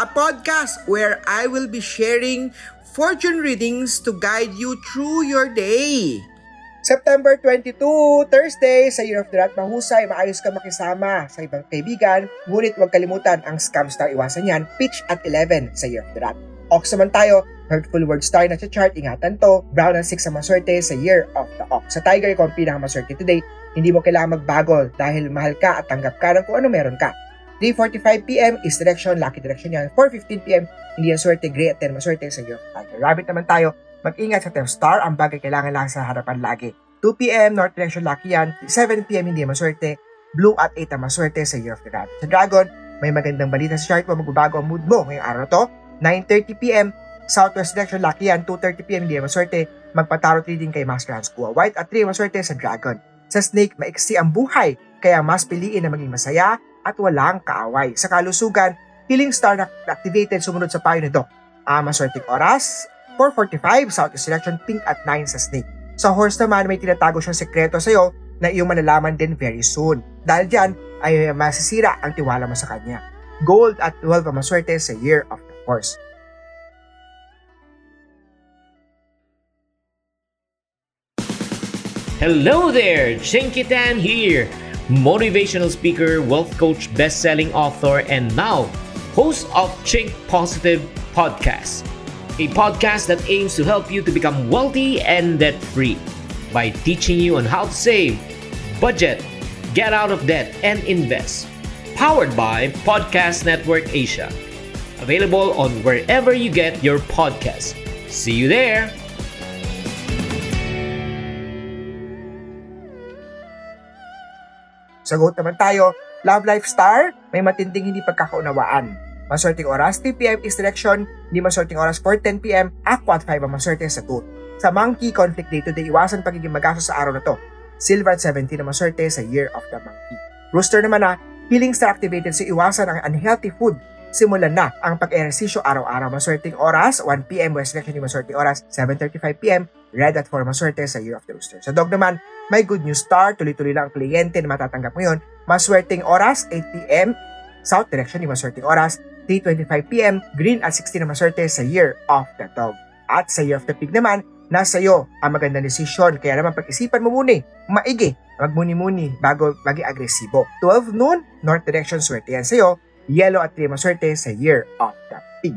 a podcast where I will be sharing fortune readings to guide you through your day. September 22, Thursday, sa Year of the Rat, mahusay, maayos ka makisama sa ibang kaibigan, ngunit huwag kalimutan ang scams na iwasan yan, pitch at 11 sa Year of the Rat. Ox naman tayo, hurtful word star na chart, ingatan to, brown and 6 sa maswerte sa Year of the Ox. Sa Tiger, ikaw ang pinakamaswerte today, hindi mo kailangan magbago dahil mahal ka at tanggap ka ng kung ano meron ka. 3.45pm is direction, lucky direction yan. 4.15pm, hindi yan swerte, gray at 10 maswerte sa Year of Tiger. Rabbit naman tayo, mag-ingat sa 10 star, ang bagay kailangan lang sa harapan lagi. 2pm, north direction, lucky yan. 7pm, hindi maswerte, blue at 8 ang maswerte sa Year of the Rabbit. Sa Dragon, may magandang balita sa chart mo, magbabago ang mood mo ngayong araw to. 9.30pm, Southwest Direction, lucky yan. 2.30pm, hindi maswerte. Magpatarot reading kay Master Hans Kua. White at 3 maswerte sa Dragon. Sa Snake, maiksi ang buhay, kaya mas piliin na maging masaya at walang kaaway. Sa kalusugan, Healing Star na activated sumunod sa payo ni Doc. Maswerteng oras, 4.45, Southwest Direction, pink at 9 sa Snake. Sa Horse naman, may tinatago siyang sekreto sa'yo na iyong malalaman din very soon. Dahil dyan, ay masisira ang tiwala mo sa kanya. Gold at 12 ang maswerte sa Year of the Horse. Hello there, Chinky Tan here, motivational speaker, wealth coach, best-selling author, and now host of Chink Positive Podcast, a podcast that aims to help you to become wealthy and debt-free by teaching you on how to save, budget, get out of debt, and invest. Powered by Podcast Network Asia. Available on wherever you get your podcasts. See you there. Sagot naman tayo, Love Life Star, may matinding hindi pagkakaunawaan. Maswerteng oras, 3pm is direction, hindi maswerteng oras 4.10pm, Aqua at 5 ang maswerte sa tooth. Sa Monkey, conflict day to iwasan pagiging magastos sa araw na to. Silver at 17 ang maswerte sa Year of the Monkey. Rooster naman na, healing star activated sa iwasan ang unhealthy food. Simulan na ang pag-ehersisyo araw-araw. Maswerteng oras, 1pm, West Direction, hindi maswerteng oras, 7.35pm, Red at 4 maswerte sa Year of the Rooster. Sa Dog naman, may good news star, tuloy-tuloy lang ang kliyente na matatanggap ngayon. Maswerteng oras, 8pm, South Direction, yung maswerteng oras, 3.25pm, Green at 16 na maswerte sa Year of the Dog. At sa Year of the Pig naman, nasa iyo ang magandang desisyon. Kaya naman pag-isipan mo muna, maigi, magmuni-muni bago maging agresibo. 12 noon, North Direction, swerte yan sa iyo. Yellow at 3 maswerte sa Year of the Pig.